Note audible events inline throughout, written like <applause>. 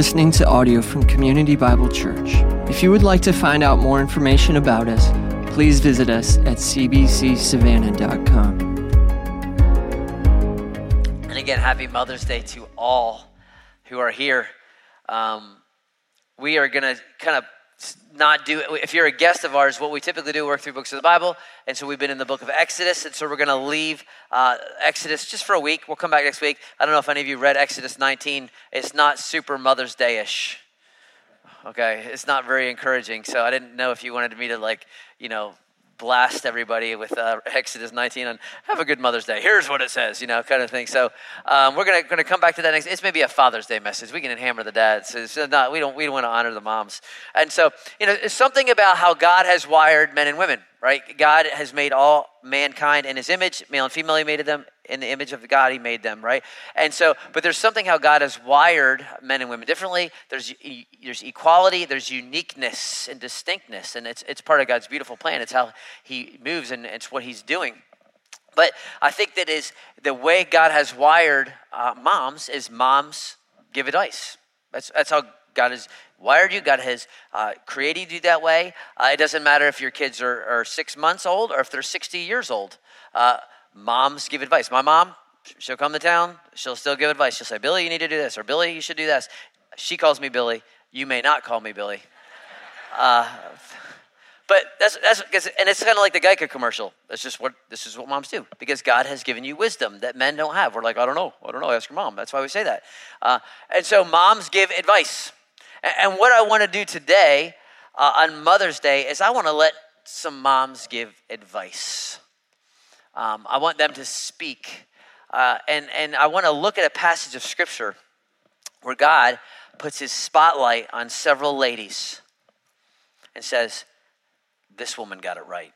listening to audio from Community Bible Church. If you would like to find out more information about us, please visit us at cbcsavannah.com. And again, happy Mother's Day to all who are here. Um, we are going to kind of not do if you're a guest of ours what we typically do work through books of the bible and so we've been in the book of exodus and so we're going to leave uh, exodus just for a week. We'll come back next week. I don't know if any of you read exodus 19 it's not super mother's day-ish. Okay? It's not very encouraging so i didn't know if you wanted me to like you know blast everybody with uh, Exodus 19 and have a good Mother's Day. Here's what it says, you know, kind of thing. So um, we're gonna gonna come back to that next. It's maybe a Father's Day message. We can hammer the dads. It's not, we don't we don't want to honor the moms. And so you know, it's something about how God has wired men and women right? God has made all mankind in his image, male and female, he made them in the image of God, he made them, right? And so, but there's something how God has wired men and women differently. There's, there's equality, there's uniqueness and distinctness, and it's, it's part of God's beautiful plan. It's how he moves and it's what he's doing. But I think that is the way God has wired uh, moms is moms give advice. That's, that's how God has wired you. God has uh, created you that way. Uh, it doesn't matter if your kids are, are, six months old or if they're 60 years old. Uh, moms give advice. My mom, she'll come to town. She'll still give advice. She'll say, Billy, you need to do this, or Billy, you should do this. She calls me Billy. You may not call me Billy. Uh, but that's, that's and it's kind of like the Geico commercial. That's just what this is what moms do because God has given you wisdom that men don't have. We're like, I don't know, I don't know. Ask your mom. That's why we say that. Uh, and so moms give advice. And what I want to do today uh, on Mother's Day is I want to let some moms give advice. Um, I want them to speak. Uh, and, and I want to look at a passage of Scripture where God puts his spotlight on several ladies and says, This woman got it right.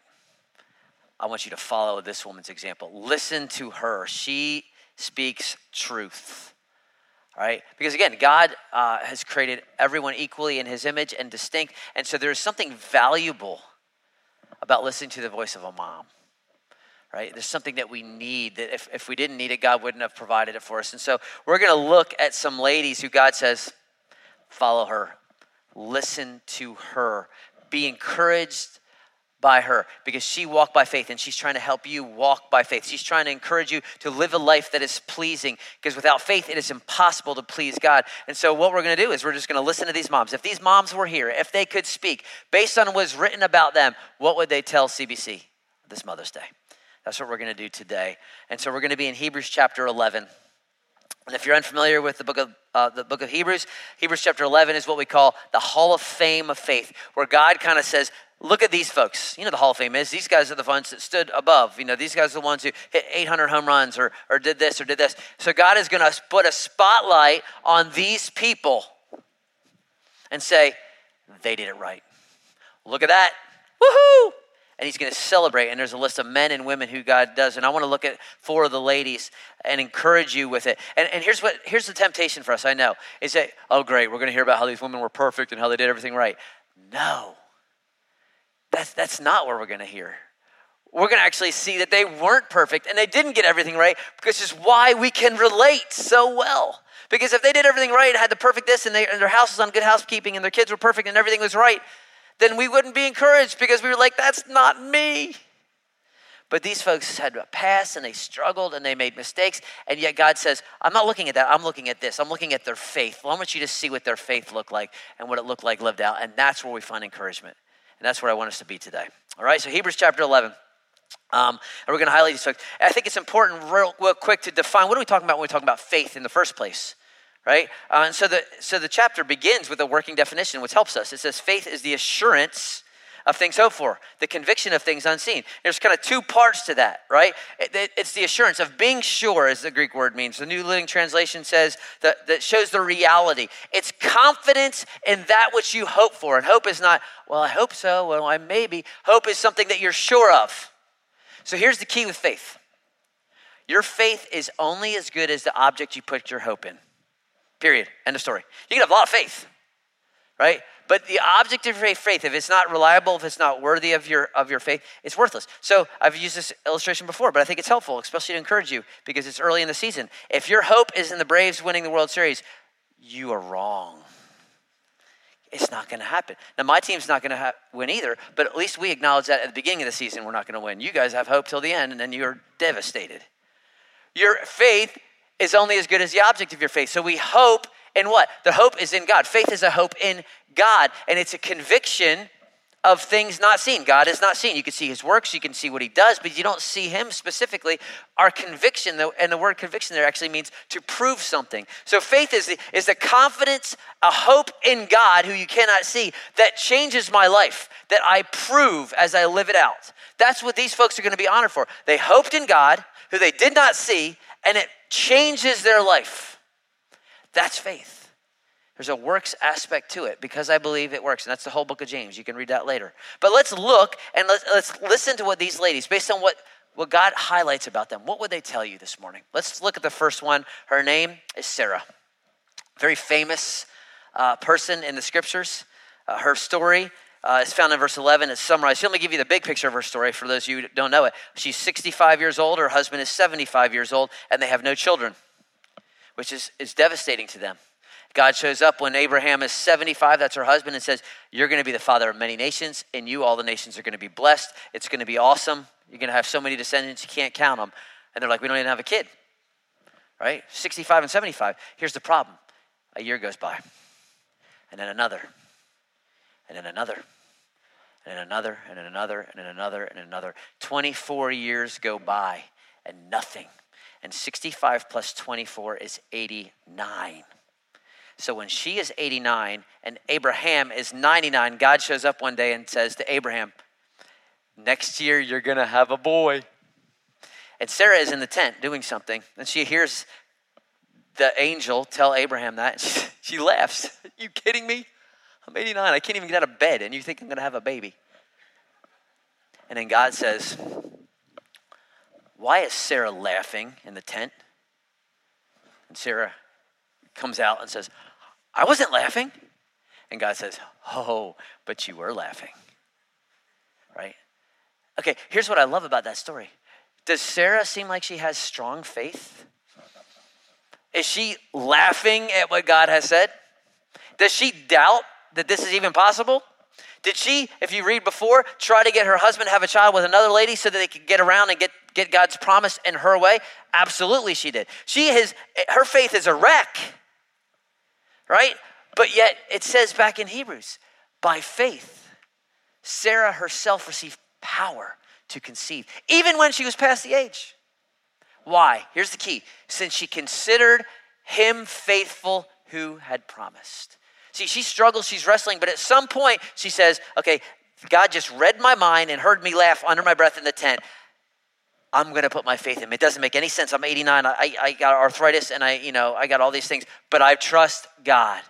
I want you to follow this woman's example. Listen to her. She speaks truth. All right? Because again, God uh, has created everyone equally in his image and distinct. And so there's something valuable about listening to the voice of a mom. Right? There's something that we need that if, if we didn't need it, God wouldn't have provided it for us. And so we're going to look at some ladies who God says, follow her, listen to her, be encouraged by her because she walked by faith and she's trying to help you walk by faith. She's trying to encourage you to live a life that is pleasing because without faith, it is impossible to please God. And so, what we're going to do is we're just going to listen to these moms. If these moms were here, if they could speak based on what's written about them, what would they tell CBC this Mother's Day? That's what we're going to do today. And so, we're going to be in Hebrews chapter 11. And if you're unfamiliar with the book of uh, the book of Hebrews, Hebrews chapter 11 is what we call the Hall of Fame of faith, where God kind of says, look at these folks. You know the Hall of Fame is. These guys are the ones that stood above. You know, these guys are the ones who hit 800 home runs or, or did this or did this. So God is going to put a spotlight on these people and say, they did it right. Look at that. And he's going to celebrate. And there's a list of men and women who God does. And I want to look at four of the ladies and encourage you with it. And, and here's what here's the temptation for us, I know, is that, oh, great, we're going to hear about how these women were perfect and how they did everything right. No that's, that's not what we're going to hear. We're going to actually see that they weren't perfect and they didn't get everything right, which is why we can relate so well. Because if they did everything right, had the perfect this, and, they, and their house was on good housekeeping, and their kids were perfect, and everything was right, then we wouldn't be encouraged because we were like, that's not me. But these folks had a past and they struggled and they made mistakes. And yet God says, I'm not looking at that. I'm looking at this. I'm looking at their faith. I want you to see what their faith looked like and what it looked like lived out. And that's where we find encouragement. And that's where I want us to be today. All right, so Hebrews chapter 11. Um, and we're going to highlight these folks. I think it's important, real, real, quick, to define what are we talking about when we talk about faith in the first place, right? Uh, and so the so the chapter begins with a working definition, which helps us. It says faith is the assurance of things hoped for, the conviction of things unseen. There's kind of two parts to that, right? It, it's the assurance of being sure, as the Greek word means. The New Living Translation says that, that shows the reality. It's confidence in that which you hope for. And hope is not, well, I hope so, well, I maybe. Hope is something that you're sure of. So here's the key with faith your faith is only as good as the object you put your hope in. Period. End of story. You can have a lot of faith, right? But the object of your faith, if it's not reliable, if it's not worthy of your of your faith, it's worthless. So I've used this illustration before, but I think it's helpful, especially to encourage you because it's early in the season. If your hope is in the Braves winning the World Series, you are wrong. it's not going to happen. Now, my team's not going to ha- win either, but at least we acknowledge that at the beginning of the season, we're not going to win. You guys have hope till the end, and then you're devastated. Your faith is only as good as the object of your faith. So we hope in what? The hope is in God. Faith is a hope in God, and it's a conviction of things not seen. God is not seen. You can see his works, you can see what he does, but you don't see him specifically. Our conviction, and the word conviction there actually means to prove something. So faith is the, is the confidence, a hope in God who you cannot see that changes my life, that I prove as I live it out. That's what these folks are going to be honored for. They hoped in God, who they did not see, and it changes their life. That's faith. There's a works aspect to it because I believe it works. And that's the whole book of James. You can read that later. But let's look and let's, let's listen to what these ladies, based on what, what God highlights about them, what would they tell you this morning? Let's look at the first one. Her name is Sarah, very famous uh, person in the scriptures. Uh, her story uh, is found in verse 11. It's summarized. So Let me give you the big picture of her story for those of you who don't know it. She's 65 years old. Her husband is 75 years old, and they have no children, which is, is devastating to them. God shows up when Abraham is 75, that's her husband, and says, You're going to be the father of many nations. In you, all the nations are going to be blessed. It's going to be awesome. You're going to have so many descendants, you can't count them. And they're like, We don't even have a kid. Right? 65 and 75. Here's the problem a year goes by, and then another, and then another, and another, and another, and another, and another. 24 years go by, and nothing. And 65 plus 24 is 89. So when she is 89 and Abraham is 99, God shows up one day and says to Abraham, Next year you're going to have a boy. And Sarah is in the tent doing something, and she hears the angel tell Abraham that. She, <laughs> she laughs. Are you kidding me? I'm 89. I can't even get out of bed, and you think I'm going to have a baby. And then God says, Why is Sarah laughing in the tent? And Sarah comes out and says, I wasn't laughing. And God says, Oh, but you were laughing. Right? Okay, here's what I love about that story. Does Sarah seem like she has strong faith? Is she laughing at what God has said? Does she doubt that this is even possible? Did she, if you read before, try to get her husband have a child with another lady so that they could get around and get, get God's promise in her way? Absolutely, she did. She has, her faith is a wreck right? But yet it says back in Hebrews, by faith, Sarah herself received power to conceive, even when she was past the age. Why? Here's the key since she considered him faithful who had promised. See, she struggles, she's wrestling, but at some point she says, okay, God just read my mind and heard me laugh under my breath in the tent. I'm going to put my faith in him. It doesn't make any sense. I'm 89. I, I got arthritis and I, you know, I got all these things, but I trust God.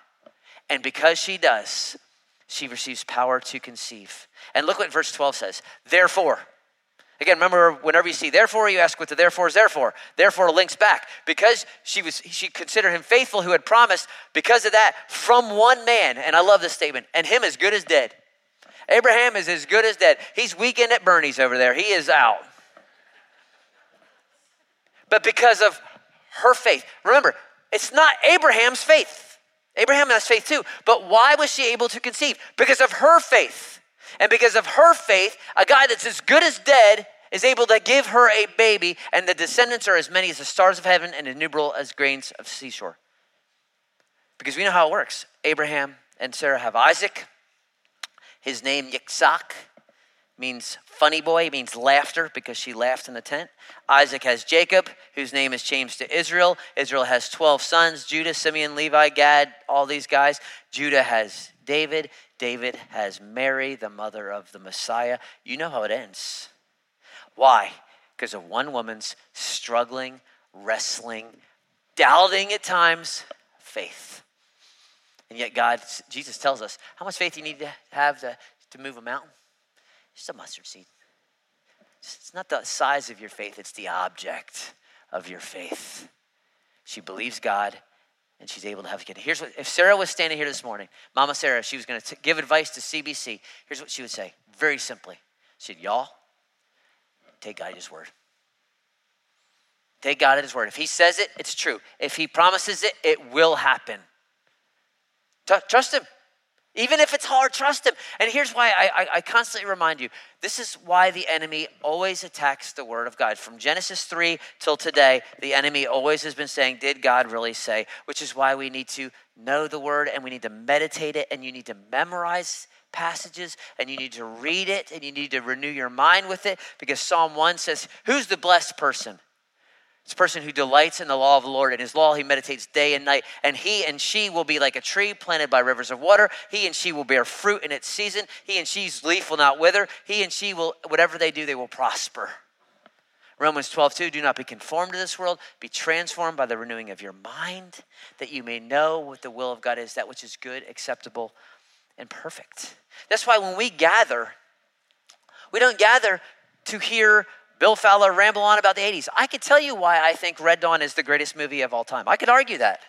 And because she does, she receives power to conceive. And look what verse 12 says. Therefore, again, remember whenever you see therefore, you ask what the therefore is therefore. Therefore links back. Because she was she considered him faithful who had promised, because of that, from one man, and I love this statement, and him as good as dead. Abraham is as good as dead. He's weekend at Bernie's over there. He is out but because of her faith. Remember, it's not Abraham's faith. Abraham has faith too. But why was she able to conceive? Because of her faith. And because of her faith, a guy that's as good as dead is able to give her a baby, and the descendants are as many as the stars of heaven and innumerable as grains of seashore. Because we know how it works. Abraham and Sarah have Isaac, his name Yitzhak, means funny boy, means laughter because she laughed in the tent. Isaac has Jacob, whose name is changed to Israel. Israel has 12 sons Judah, Simeon, Levi, Gad, all these guys. Judah has David. David has Mary, the mother of the Messiah. You know how it ends. Why? Because of one woman's struggling, wrestling, doubting at times faith. And yet, God, Jesus tells us how much faith you need to have to, to move a mountain. Just a mustard seed. It's not the size of your faith, it's the object of your faith. She believes God and she's able to have a kid. Here's what if Sarah was standing here this morning, Mama Sarah, she was going to give advice to CBC. Here's what she would say very simply. She said, Y'all, take God at His word. Take God at His word. If He says it, it's true. If He promises it, it will happen. Trust Him. Even if it's hard, trust him. And here's why I, I, I, constantly remind you this is why the enemy always attacks the word of God. From Genesis 3 till today, the enemy always has been saying, Did God really say? Which is why we need to know the word and we need to meditate it and you need to memorize passages and you need to read it and you need to renew your mind with it because Psalm 1 says, Who's the blessed person? It's a person who delights in the law of the Lord. In his law, he meditates day and night. And he and she will be like a tree planted by rivers of water. He and she will bear fruit in its season. He and she's leaf will not wither. He and she will, whatever they do, they will prosper. Romans 12, 2, do not be conformed to this world. Be transformed by the renewing of your mind, that you may know what the will of God is, that which is good, acceptable, and perfect. That's why when we gather, we don't gather to hear Bill Fowler ramble on about the 80s. I could tell you why I think Red Dawn is the greatest movie of all time. I could argue that.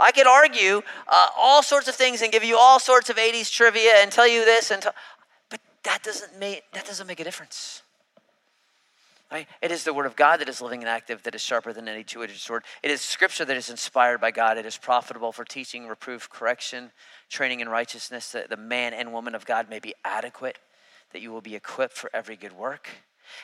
I could argue uh, all sorts of things and give you all sorts of 80s trivia and tell you this and t- but that doesn't make that doesn't make a difference. Right? It is the word of God that is living and active, that is sharper than any two-edged sword. It is scripture that is inspired by God. It is profitable for teaching, reproof, correction, training in righteousness, that the man and woman of God may be adequate, that you will be equipped for every good work.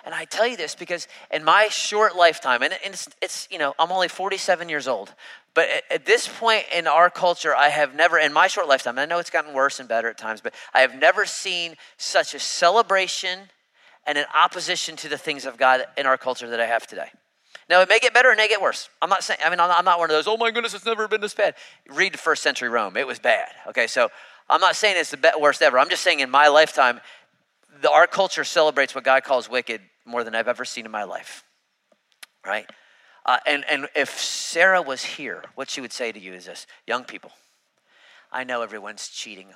And I tell you this because in my short lifetime, and it's, it's you know, I'm only 47 years old, but at, this point in our culture, I have never, in my short lifetime, I know it's gotten worse and better at times, but I have never seen such a celebration and an opposition to the things of God in our culture that I have today. Now, it may get better and it may get worse. I'm not saying, I mean, I'm not one of those, oh my goodness, it's never been this bad. Read the first century Rome, it was bad. Okay, so I'm not saying it's the worst ever. I'm just saying in my lifetime, the, our culture celebrates what God calls wicked more than I've ever seen in my life, right? Uh, and, and if Sarah was here, what she would say to you is this Young people, I know everyone's cheating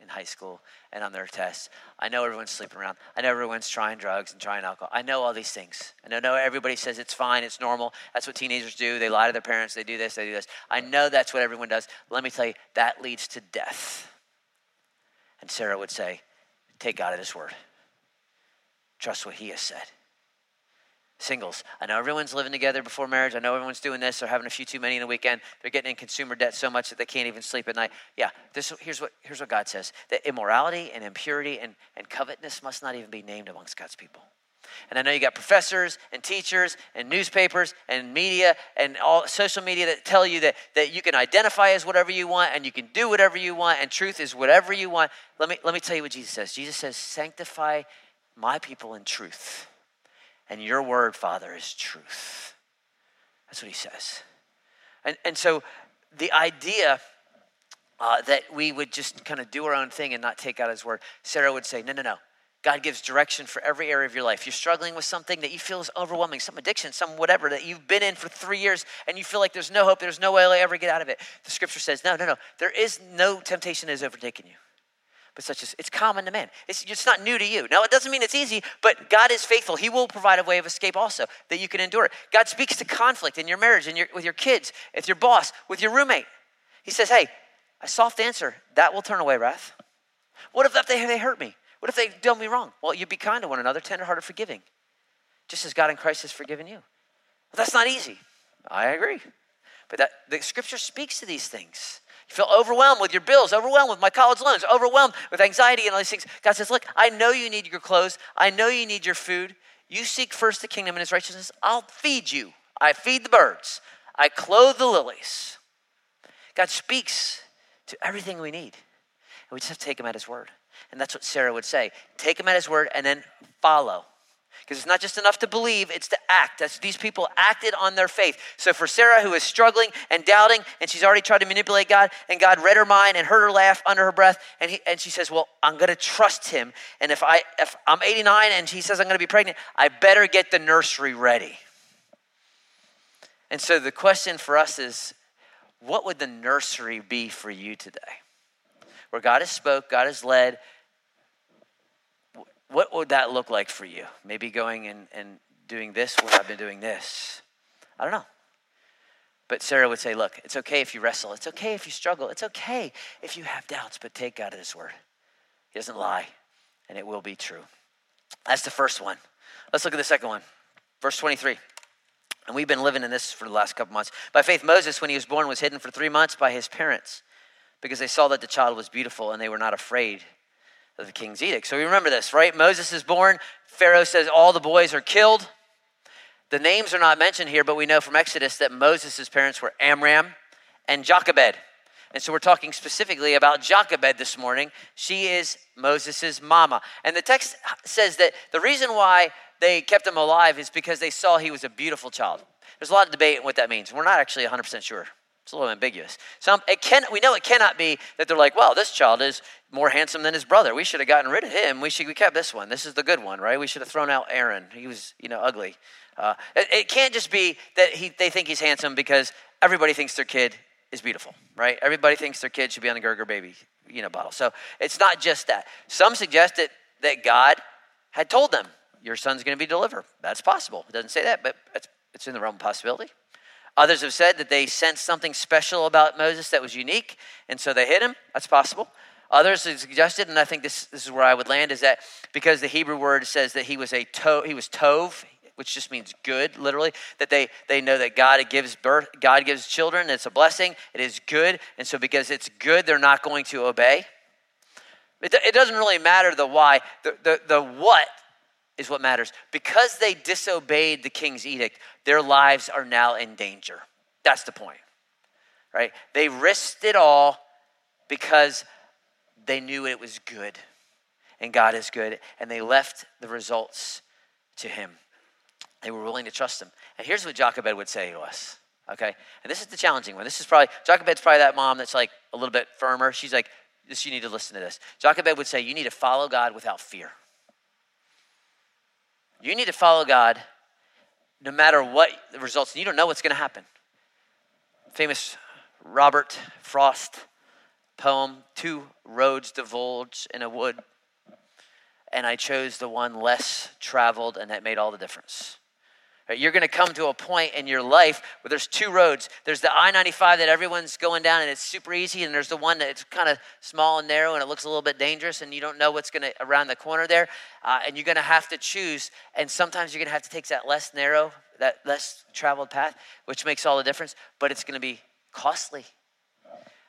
in high school and on their tests. I know everyone's sleeping around. I know everyone's trying drugs and trying alcohol. I know all these things. I know everybody says it's fine, it's normal. That's what teenagers do. They lie to their parents, they do this, they do this. I know that's what everyone does. Let me tell you, that leads to death. And Sarah would say, Take God at His word. Trust what He has said. Singles. I know everyone's living together before marriage. I know everyone's doing this. They're having a few too many in a weekend. They're getting in consumer debt so much that they can't even sleep at night. Yeah, this, here's, what, here's what God says that immorality and impurity and, and covetousness must not even be named amongst God's people. And I know you got professors and teachers and newspapers and media and all social media that tell you that, that you can identify as whatever you want and you can do whatever you want and truth is whatever you want. Let me, let me tell you what Jesus says. Jesus says, sanctify my people in truth. And your word, Father, is truth. That's what he says. And, and so the idea uh, that we would just kind of do our own thing and not take out his word, Sarah would say, no, no, no. God gives direction for every area of your life. You're struggling with something that you feel is overwhelming, some addiction, some whatever that you've been in for three years and you feel like there's no hope, there's no way to ever get out of it. The scripture says, no, no, no. There is no temptation that has overtaken you but such as it's common to man. It's, it's not new to you. Now, it doesn't mean it's easy, but God is faithful. He will provide a way of escape also that you can endure. God speaks to conflict in your marriage, in your, with your kids, with your boss, with your roommate. He says, Hey, a soft answer, that will turn away wrath. What if they, they hurt me? What if they've done me wrong? Well, you'd be kind to one another, tenderhearted, forgiving, just as God in Christ has forgiven you. Well, that's not easy. I agree. But that, the scripture speaks to these things. You feel overwhelmed with your bills, overwhelmed with my college loans, overwhelmed with anxiety and all these things. God says, Look, I know you need your clothes. I know you need your food. You seek first the kingdom and his righteousness. I'll feed you. I feed the birds. I clothe the lilies. God speaks to everything we need. And we just have to take him at his word. And that's what Sarah would say. Take him at his word and then follow. Because it's not just enough to believe, it's to act. That's, these people acted on their faith. So for Sarah, who is struggling and doubting, and she's already tried to manipulate God, and God read her mind and heard her laugh under her breath, and, he, and she says, Well, I'm going to trust him. And if, I, if I'm 89 and he says I'm going to be pregnant, I better get the nursery ready. And so the question for us is what would the nursery be for you today? Where God has spoke, God has led, what would that look like for you? Maybe going and, and doing this when I've been doing this. I don't know. But Sarah would say, Look, it's okay if you wrestle. It's okay if you struggle. It's okay if you have doubts, but take God at His word. He doesn't lie, and it will be true. That's the first one. Let's look at the second one. Verse 23. And we've been living in this for the last couple months. By faith, Moses, when he was born, was hidden for three months by his parents because they saw that the child was beautiful and they were not afraid of the king's edict. So we remember this, right? Moses is born. Pharaoh says all the boys are killed. The names are not mentioned here, but we know from Exodus that Moses' parents were Amram and Jochebed. And so we're talking specifically about Jochebed this morning. She is Moses' mama. And the text says that the reason why they kept him alive is because they saw he was a beautiful child. There's a lot of debate on what that means. We're not actually 100% sure. It's a little ambiguous. So it can, we know it cannot be that they're like, well, this child is more handsome than his brother. We should have gotten rid of him. We should we kept this one. This is the good one, right? We should have thrown out Aaron. He was, you know, ugly. Uh, it, it, can't just be that he, they think he's handsome because everybody thinks their kid is beautiful, right? Everybody thinks their kid should be on the Gerber baby, you know, bottle. So it's not just that. Some suggest that, that God had told them, your son's going to be delivered. That's possible. It doesn't say that, but it's, it's in the realm of possibility. Others have said that they sensed something special about Moses that was unique, and so they hit him. That's possible. Others have suggested, and I think this, this is where I would land, is that because the Hebrew word says that he was a to, he was tov, which just means good, literally, that they, they know that God gives birth, God gives children, it's a blessing, it is good, and so because it's good, they're not going to obey. It, it doesn't really matter the why. The, the, the what is what matters. Because they disobeyed the king's edict, their lives are now in danger. That's the point, right? They risked it all because they knew it was good and God is good, and they left the results to Him. They were willing to trust Him. And here's what Jochebed would say to us, okay? And this is the challenging one. This is probably, Jochebed's probably that mom that's like a little bit firmer. She's like, this, you need to listen to this. Jochebed would say, you need to follow God without fear. You need to follow God no matter what the results. You don't know what's going to happen. Famous Robert Frost poem Two roads divulge in a wood, and I chose the one less traveled, and that made all the difference. You're going to come to a point in your life where there's two roads. There's the I 95 that everyone's going down and it's super easy, and there's the one that's kind of small and narrow and it looks a little bit dangerous, and you don't know what's going to around the corner there. Uh, and you're going to have to choose, and sometimes you're going to have to take that less narrow, that less traveled path, which makes all the difference, but it's going to be costly.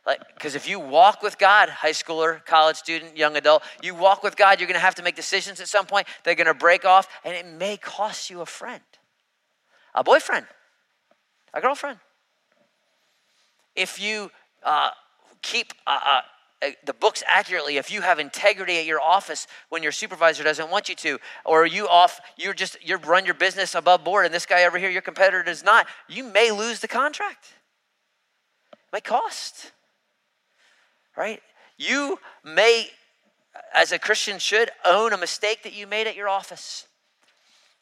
Like, because if you walk with God, high schooler, college student, young adult, you walk with God, you're going to have to make decisions at some point. They're going to break off, and it may cost you a friend a boyfriend, a girlfriend. If you uh, keep uh, uh, the books accurately, if you have integrity at your office when your supervisor doesn't want you to, or you off, you're just you run your business above board, and this guy over here, your competitor, does not, you may lose the contract. It might cost, right? You may, as a Christian, should own a mistake that you made at your office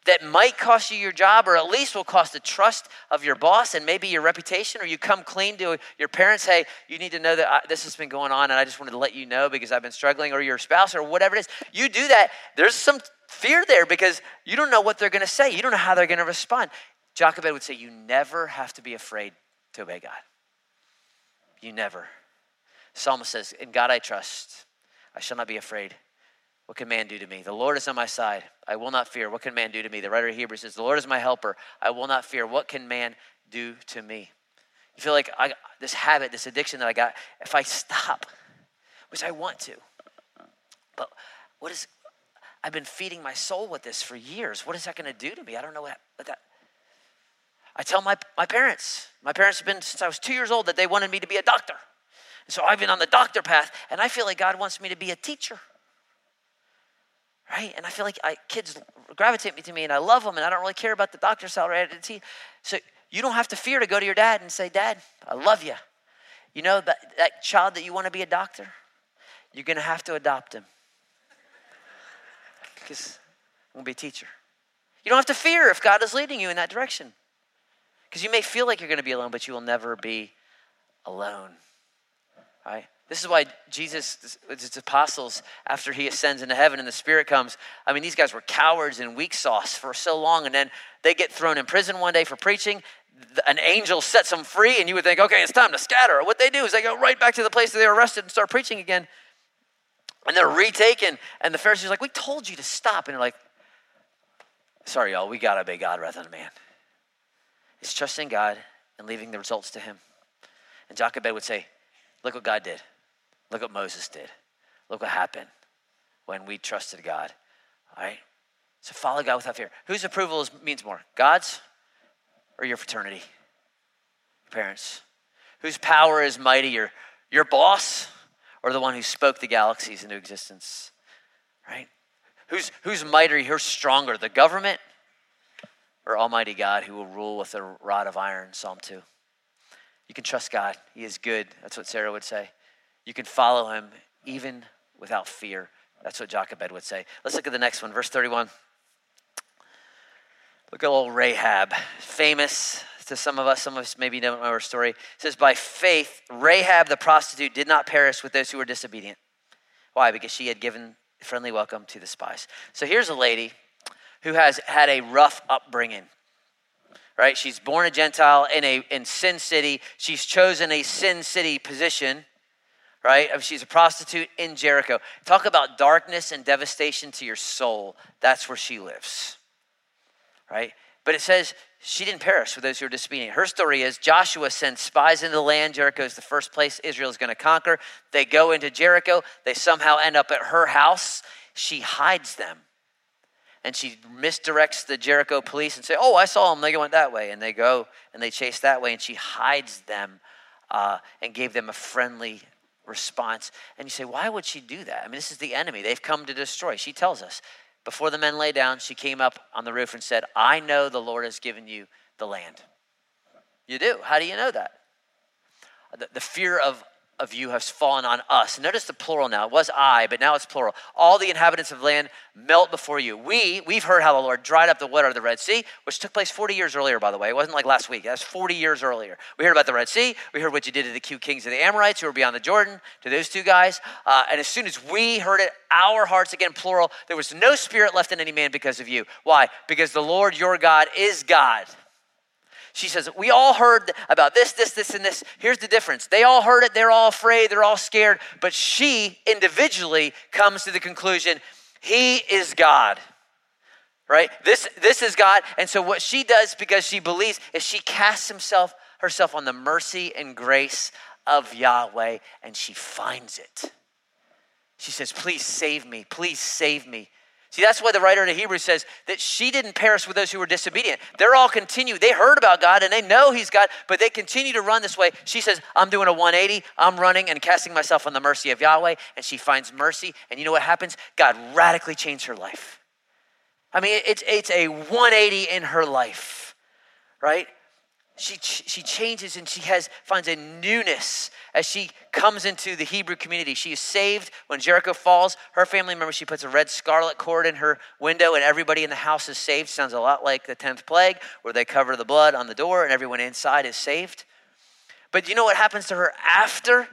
that might cost you your job or at least will cost the trust of your boss and maybe your reputation or you come clean to your parents hey you need to know that I, this has been going on and i just wanted to let you know because i've been struggling or your spouse or whatever it is you do that there's some fear there because you don't know what they're going to say. You don't know how they're going to respond. Jochebed would say you never have to be afraid to obey god. You never. Psalmist says in god i trust. I shall not be afraid what can man do to me? The Lord is on my side. I will not fear. What can man do to me? The writer of Hebrews says, The Lord is my helper. I will not fear. What can man do to me? You feel like I, this habit, this addiction that I got, if I stop, which I want to, but what is, I've been feeding my soul with this for years. What is that going to do to me? I don't know what, what that. I tell my, my parents, my parents have been since I was two years old that they wanted me to be a doctor. And so I've been on the doctor path, and I feel like God wants me to be a teacher right? And I feel like I, kids gravitate me to me, and I love them, and I don't really care about the doctor's salary. So you don't have to fear to go to your dad and say, "Dad, I love you." You know that that child that you want to be a doctor, you're going to have to adopt him because I'm going to be a teacher. You don't have to fear if God is leading you in that direction. Because you may feel like you're going to be alone, but you will never be alone. Right? This is why Jesus, his apostles, after he ascends into heaven and the Spirit comes, I mean, these guys were cowards and weak sauce for so long, and then they get thrown in prison one day for preaching. An angel sets them free, and you would think, okay, it's time to scatter. What they do is they go right back to the place that they were arrested and start preaching again. And they're retaken, and the Pharisees are like, we told you to stop. And they're like, sorry, y'all, we got to obey God rather than man. It's trusting God and leaving the results to Him. And Jochebed would say, look what God did. Look what Moses did. Look what happened when we trusted God. All right? So follow God without fear. Whose approval is, means more? God's or your fraternity? Your parents. Whose power is mightier? Your boss or the one who spoke the galaxies into existence? Right? Who's, who's mightier? Who's stronger? The government or Almighty God who will rule with a rod of iron? Psalm 2. You can trust God. He is good. That's what Sarah would say. You can follow him even without fear. That's what Jochebed would say. Let's look at the next one, verse 31. Look at old Rahab, famous to some of us. Some of us maybe don't know her story. It says, By faith, Rahab the prostitute did not perish with those who were disobedient. Why? Because she had given friendly welcome to the spies. So here's a lady who has had a rough upbringing. Right? She's born a Gentile in a in Sin City. She's chosen a Sin City position right? She's a prostitute in Jericho. Talk about darkness and devastation to your soul. That's where she lives, right? But it says she didn't perish with those who were disobedient. Her story is Joshua sends spies into the land. Jericho is the first place Israel is going to conquer. They go into Jericho. They somehow end up at her house. She hides them. And she misdirects the Jericho police and say, "Oh, I saw them. They went that way." And they go and they chase that way. And she hides them uh, and gave them a friendly response. And you say, why would she do that? I mean, this is the enemy. They've come to destroy. She tells us. Before the men lay down, she came up on the roof and said, I know the Lord has given you the land. You do. How do you know that? The, the fear of of you has fallen on us. Notice the plural now. It was I, but now it's plural. All the inhabitants of land melt before you. We, we've heard how the Lord dried up the water of the Red Sea, which took place 40 years earlier, by the way. It wasn't like last week. That was 40 years earlier. We heard about the Red Sea. We heard what you did to the two kings of the Amorites who were beyond the Jordan, to those two guys. Uh, and as soon as we heard it, our hearts, again, plural, there was no spirit left in any man because of you. Why? Because the Lord your God is God. She says, We all heard about this, this, this, and this. Here's the difference. They all heard it, they're all afraid, they're all scared, but she individually comes to the conclusion He is God. Right? This, this is God. And so what she does because she believes is she casts himself herself on the mercy and grace of Yahweh and she finds it. She says, Please save me. Please save me. See, that's why the writer the Hebrews says that she didn't perish with those who were disobedient. They're all continue. They heard about God and they know He's God, but they continue to run this way. She says, I'm doing a 180. I'm running and casting myself on the mercy of Yahweh. And she finds mercy. And you know what happens? God radically changed her life. I mean, it's, it's a 180 in her life, right? She, she changes and she has finds a newness as she comes into the Hebrew community. She is saved when Jericho falls. Her family member, she puts a red scarlet cord in her window, and everybody in the house is saved. Sounds a lot like the 10th plague, where they cover the blood on the door and everyone inside is saved. But you know what happens to her after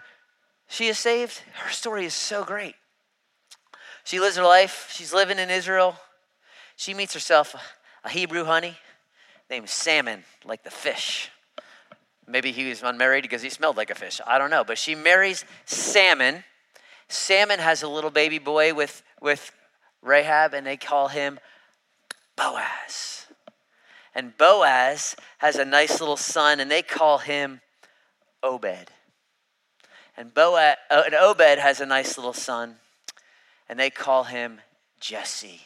she is saved? Her story is so great. She lives her life, she's living in Israel. She meets herself a Hebrew honey named Salmon, like the fish. Maybe he was unmarried because he smelled like a fish. I don't know. But she marries Salmon. Salmon has a little baby boy with, with Rahab, and they call him Boaz. And Boaz has a nice little son, and they call him Obed. And, Boaz, uh, and Obed has a nice little son, and they call him Jesse.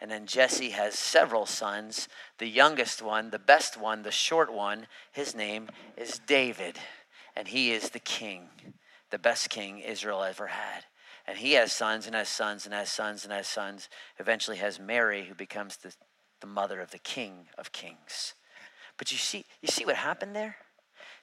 And then Jesse has several sons. The youngest one, the best one, the short one, his name is David. And he is the king, the best king Israel ever had. And he has sons and has sons and has sons and has sons. Eventually has Mary, who becomes the, the mother of the king of kings. But you see, you see what happened there?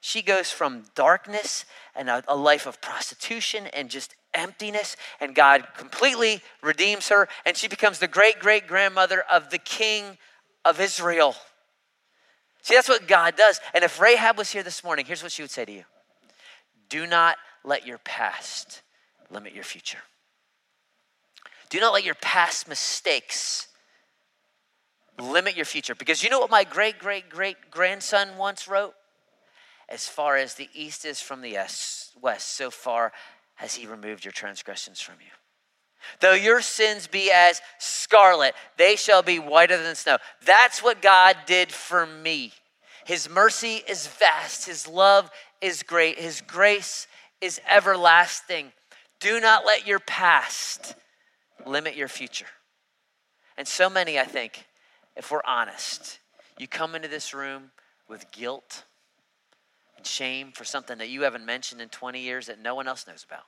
She goes from darkness and a, a life of prostitution and just emptiness, and God completely redeems her, and she becomes the great great grandmother of the king of Israel. See, that's what God does. And if Rahab was here this morning, here's what she would say to you Do not let your past limit your future. Do not let your past mistakes limit your future. Because you know what my great great great grandson once wrote? As far as the east is from the west, so far has he removed your transgressions from you. Though your sins be as scarlet, they shall be whiter than snow. That's what God did for me. His mercy is vast, His love is great, His grace is everlasting. Do not let your past limit your future. And so many, I think, if we're honest, you come into this room with guilt and shame for something that you haven't mentioned in 20 years that no one else knows about.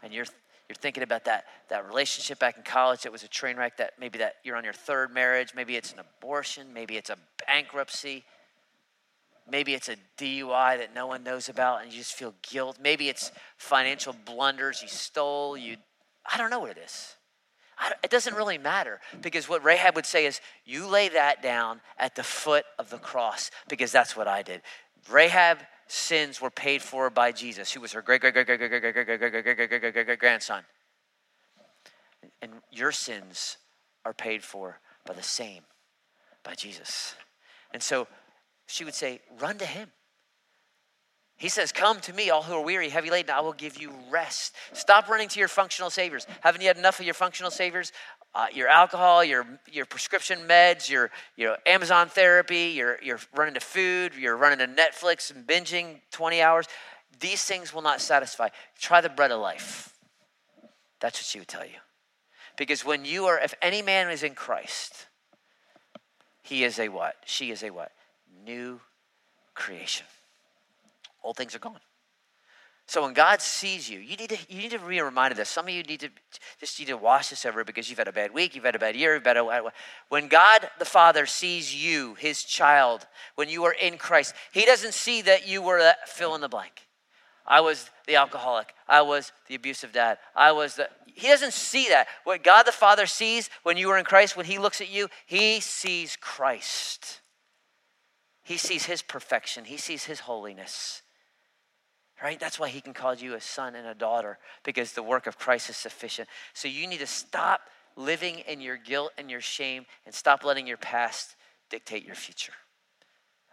And you're you're thinking about that, that relationship back in college that was a train wreck, that maybe that you're on your third marriage, maybe it's an abortion, maybe it's a bankruptcy, maybe it's a DUI that no one knows about and you just feel guilt. Maybe it's financial blunders you stole, you I don't know what it is. it doesn't really matter because what Rahab would say is, you lay that down at the foot of the cross because that's what I did. Rahab sins were paid for by Jesus, who was her great great great great great great great great great great great great great great great grandson. And your sins are paid for by the same, by Jesus. And so she would say, run to him. He says, Come to me, all who are weary, heavy laden, I will give you rest. Stop running to your functional saviors. Haven't you had enough of your functional saviors? uh, your alcohol, your, your prescription meds, your, your Amazon therapy, you're, you're running to food, you're running to Netflix and binging 20 hours. These things will not satisfy. Try the bread of life. That's what she would tell you. Because when you are, if any man is in Christ, he is a what? She is a what? New creation. Old things are gone. So when God sees you, you need to you need to be reminded of this. Some of you need to just need to wash this over because you've had a bad week, you've had a bad year, you've had a when God the Father sees you, his child, when you are in Christ, he doesn't see that you were that fill in the blank. I was the alcoholic. I was the abusive dad. I was the he doesn't see that. What God the Father sees when you are in Christ, when he looks at you, he sees Christ. He sees his perfection. He sees his holiness right? That's why he can call you a son and a daughter because the work of Christ is sufficient. So you need to stop living in your guilt and your shame and stop letting your past dictate your future,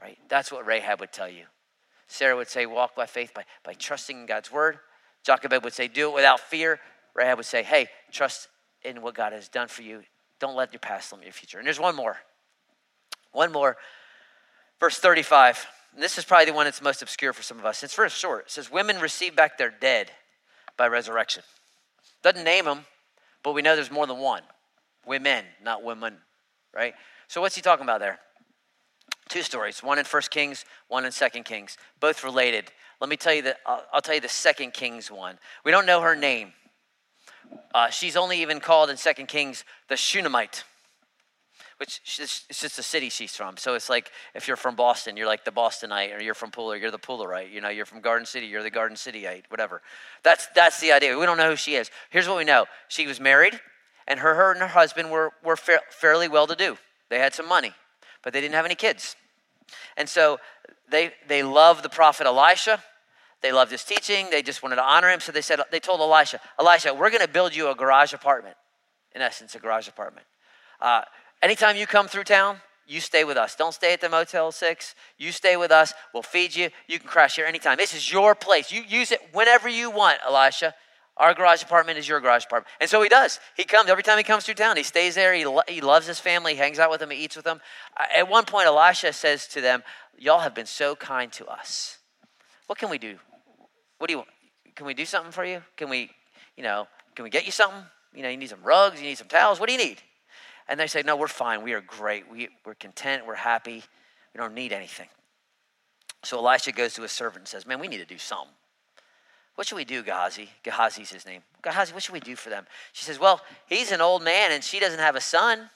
right? That's what Rahab would tell you. Sarah would say, walk by faith by, by trusting in God's word. Jochebed would say, do it without fear. Rahab would say, hey, trust in what God has done for you. Don't let your past limit your future. And there's one more. One more. Verse 35. This is probably the one that's most obscure for some of us. It's very short. It says, Women receive back their dead by resurrection. Doesn't name them, but we know there's more than one. Women, not women, right? So what's he talking about there? Two stories, one in First Kings, one in Second Kings, both related. Let me tell you that I'll, I'll, tell you the Second Kings one. We don't know her name. Uh, she's only even called in Second Kings the Shunammite which it's just a city she's from. So it's like if you're from Boston, you're like the Bostonite, or you're from Pooler, you're the Poolerite. You know, you're from Garden City, you're the Garden Cityite, whatever. That's that's the idea. We don't know who she is. Here's what we know: she was married, and her her and her husband were were fa- fairly well to do. They had some money, but they didn't have any kids, and so they they loved the prophet Elisha. They loved his teaching. They just wanted to honor him. So they said they told Elisha, Elisha, we're going to build you a garage apartment. In essence, a garage apartment. Uh, Anytime you come through town, you stay with us. Don't stay at the Motel 6. You stay with us. We'll feed you. You can crash here anytime. This is your place. You use it whenever you want, Elisha. Our garage apartment is your garage apartment. And so he does. He comes every time he comes through town. He stays there. He, lo- he loves his family. He hangs out with them. He eats with them. At one point, Elisha says to them, Y'all have been so kind to us. What can we do? What do you want? Can we do something for you? Can we, you know, can we get you something? You know, you need some rugs, you need some towels. What do you need? And they say, No, we're fine. We are great. We, we're content. We're happy. We don't need anything. So Elisha goes to his servant and says, Man, we need to do something. What should we do, Gehazi? Gehazi's his name. Gehazi, what should we do for them? She says, Well, he's an old man and she doesn't have a son.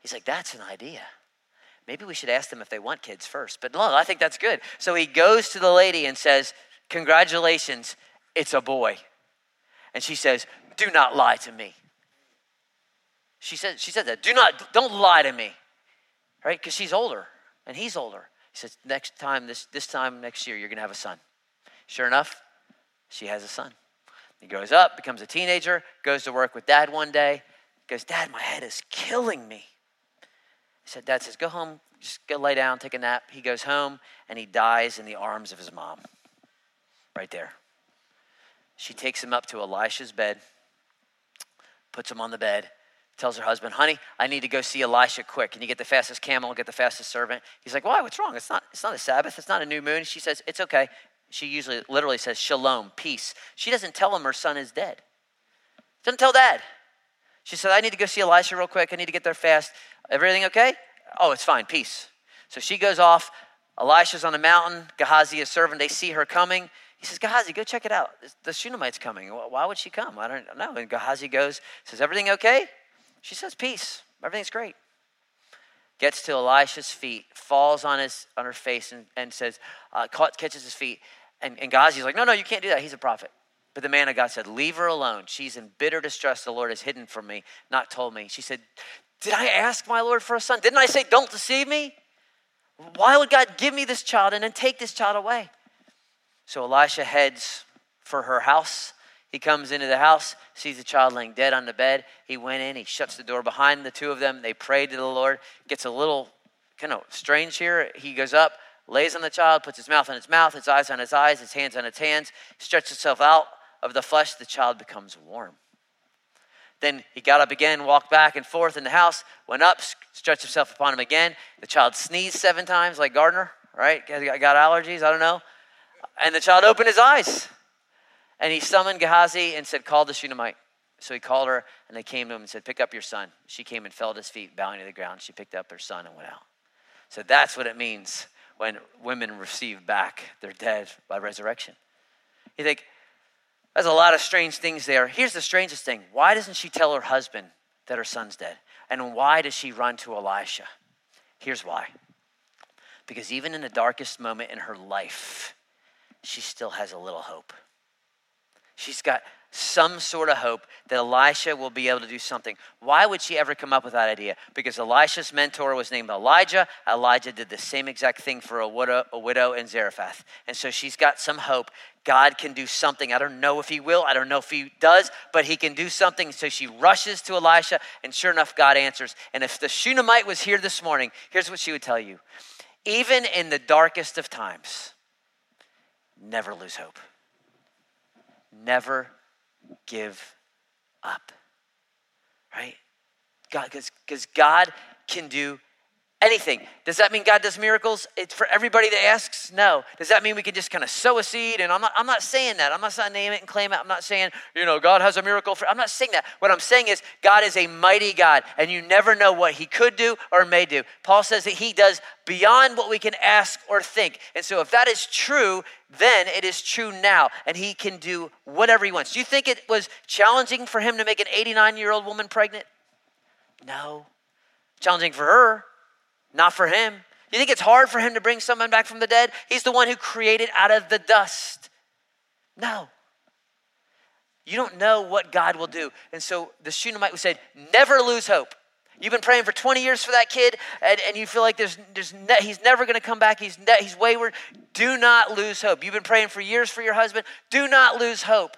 He's like, That's an idea. Maybe we should ask them if they want kids first. But no, I think that's good. So he goes to the lady and says, Congratulations, it's a boy. And she says, Do not lie to me. She said, she said that. Do not, don't lie to me. Right? Because she's older and he's older. He says, next time, this, this time next year, you're going to have a son. Sure enough, she has a son. He grows up, becomes a teenager, goes to work with dad one day, goes, Dad, my head is killing me. He said, Dad says, Go home, just go lay down, take a nap. He goes home and he dies in the arms of his mom. Right there. She takes him up to Elisha's bed, puts him on the bed, tells her husband, honey, I need to go see Elisha quick. Can you get the fastest camel get the fastest servant? He's like, why? What's wrong? It's not, it's not a Sabbath. It's not a new moon. She says, it's okay. She usually literally says shalom, peace. She doesn't tell him her son is dead. Doesn't tell dad. She said, I need to go see Elisha real quick. I need to get there fast. Everything okay? Oh, it's fine. Peace. So she goes off. Elisha's on the mountain. Gehazi is serving. They see her coming. He says, Gehazi, go check it out. The Shunammite's coming. Why would she come? I don't know. And Gehazi goes, says, Everything okay? She says, Peace. Everything's great. Gets to Elisha's feet, falls on, his, on her face, and, and says, uh, catches his feet. And, and Gehazi's like, No, no, you can't do that. He's a prophet. But the man of God said, Leave her alone. She's in bitter distress. The Lord has hidden from me, not told me. She said, Did I ask my Lord for a son? Didn't I say, Don't deceive me? Why would God give me this child and then take this child away? So Elisha heads for her house. He comes into the house, sees the child laying dead on the bed. He went in, he shuts the door behind the two of them. They prayed to the Lord. Gets a little kind of strange here. He goes up, lays on the child, puts his mouth on his mouth, his eyes on his eyes, his hands on his hands, stretches himself out of the flesh. The child becomes warm. Then he got up again, walked back and forth in the house, went up, stretched himself upon him again. The child sneezed seven times, like Gardner, right? Got allergies, I don't know. And the child opened his eyes. And he summoned Gehazi and said, Call the Shunammite. So he called her, and they came to him and said, Pick up your son. She came and fell at his feet, bowing to the ground. She picked up her son and went out. So that's what it means when women receive back their dead by resurrection. You think, there's a lot of strange things there. Here's the strangest thing why doesn't she tell her husband that her son's dead? And why does she run to Elisha? Here's why. Because even in the darkest moment in her life, she still has a little hope. She's got some sort of hope that Elisha will be able to do something. Why would she ever come up with that idea? Because Elisha's mentor was named Elijah. Elijah did the same exact thing for a widow, a widow in Zarephath. And so she's got some hope. God can do something. I don't know if he will, I don't know if he does, but he can do something. So she rushes to Elisha, and sure enough, God answers. And if the Shunammite was here this morning, here's what she would tell you even in the darkest of times, never lose hope. Never give up. Right? God, because God can do anything. Does that mean God does miracles? It's for everybody that asks? No. Does that mean we can just kind of sow a seed? And I'm not, I'm not saying that. I'm not saying name it and claim it. I'm not saying, you know, God has a miracle for I'm not saying that. What I'm saying is God is a mighty God, and you never know what he could do or may do. Paul says that he does beyond what we can ask or think. And so if that is true, then it is true now, and he can do whatever he wants. Do you think it was challenging for him to make an 89 year old woman pregnant? No. Challenging for her not for him. You think it's hard for him to bring someone back from the dead? He's the one who created out of the dust. No. You don't know what God will do. And so the Shunammite said, never lose hope. You've been praying for 20 years for that kid, and, and you feel like there's, there's ne- he's never going to come back. He's, ne- he's wayward. Do not lose hope. You've been praying for years for your husband. Do not lose hope.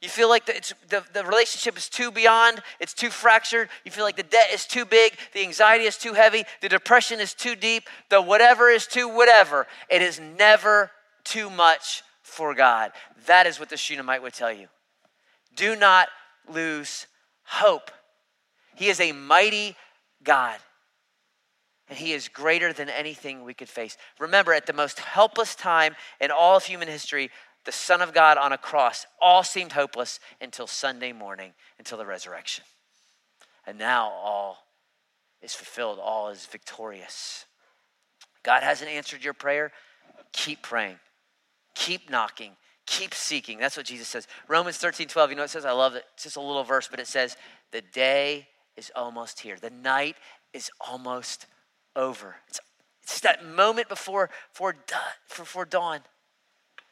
You feel like the, the, the relationship is too beyond, it's too fractured. You feel like the debt is too big, the anxiety is too heavy, the depression is too deep, the whatever is too whatever. It is never too much for God. That is what the Shunammite would tell you. Do not lose hope. He is a mighty God. And he is greater than anything we could face. Remember, at the most helpless time in all of human history, the Son of God on a cross, all seemed hopeless until Sunday morning, until the resurrection. And now all is fulfilled, all is victorious. God hasn't answered your prayer. Keep praying, keep knocking, keep seeking. That's what Jesus says. Romans 13 12, you know it says? I love it. It's just a little verse, but it says, The day is almost here, the night is almost over. It's, it's that moment before, before, before dawn.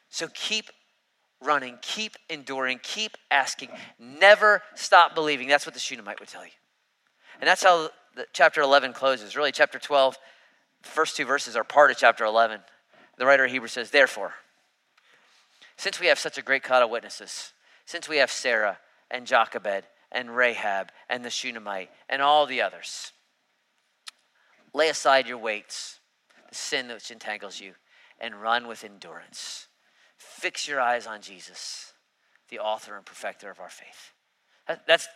So keep running, keep enduring, keep asking, never stop believing. That's what the Shunammite would tell you. And that's how the, chapter 11 closes. Really, chapter 12, the first two verses are part of chapter 11. The writer of Hebrews says, Therefore, since we have such a great cloud of witnesses, since we have Sarah and Jochebed and Rahab and the Shunammite and all the others, lay aside your weights, the sin which entangles you, and run with endurance Fix your eyes on Jesus, the author and perfecter of our faith. That's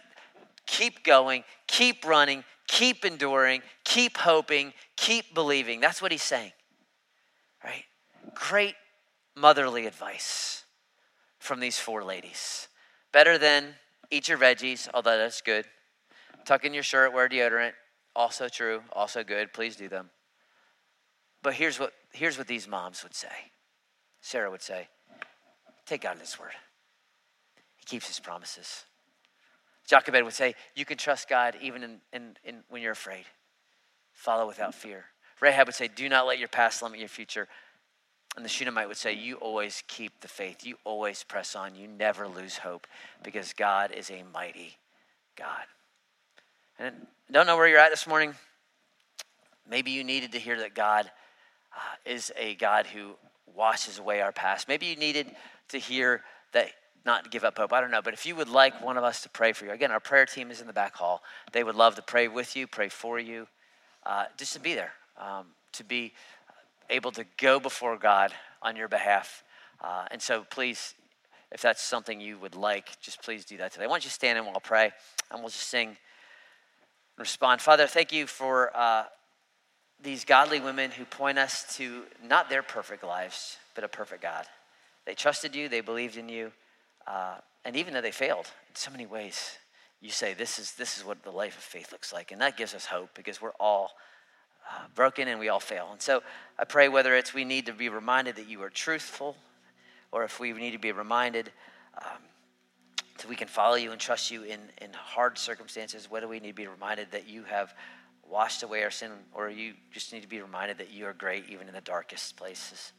keep going, keep running, keep enduring, keep hoping, keep believing. That's what he's saying. Right? Great motherly advice from these four ladies. Better than eat your veggies, although that's good. Tuck in your shirt, wear deodorant, also true, also good. Please do them. But here's what, here's what these moms would say Sarah would say, Take God at His word. He keeps His promises. Jochebed would say, You can trust God even in, in, in, when you're afraid. Follow without fear. Rahab would say, Do not let your past limit your future. And the Shunammite would say, You always keep the faith. You always press on. You never lose hope because God is a mighty God. And don't know where you're at this morning. Maybe you needed to hear that God uh, is a God who washes away our past. Maybe you needed to hear that not give up hope. I don't know. But if you would like one of us to pray for you, again, our prayer team is in the back hall. They would love to pray with you, pray for you, uh, just to be there, um, to be able to go before God on your behalf. Uh, and so please, if that's something you would like, just please do that today. Why don't you stand and we'll pray and we'll just sing and respond. Father, thank you for uh, these godly women who point us to not their perfect lives, but a perfect God. They trusted you, they believed in you, uh, and even though they failed in so many ways, you say this is this is what the life of faith looks like, and that gives us hope because we're all uh, broken and we all fail. And so I pray whether it's we need to be reminded that you are truthful, or if we need to be reminded um, that we can follow you and trust you in, in hard circumstances, whether we need to be reminded that you have washed away our sin, or you just need to be reminded that you are great even in the darkest places.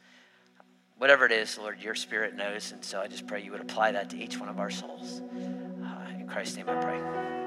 Whatever it is, Lord, your spirit knows. And so I just pray you would apply that to each one of our souls. Uh, in Christ's name I pray.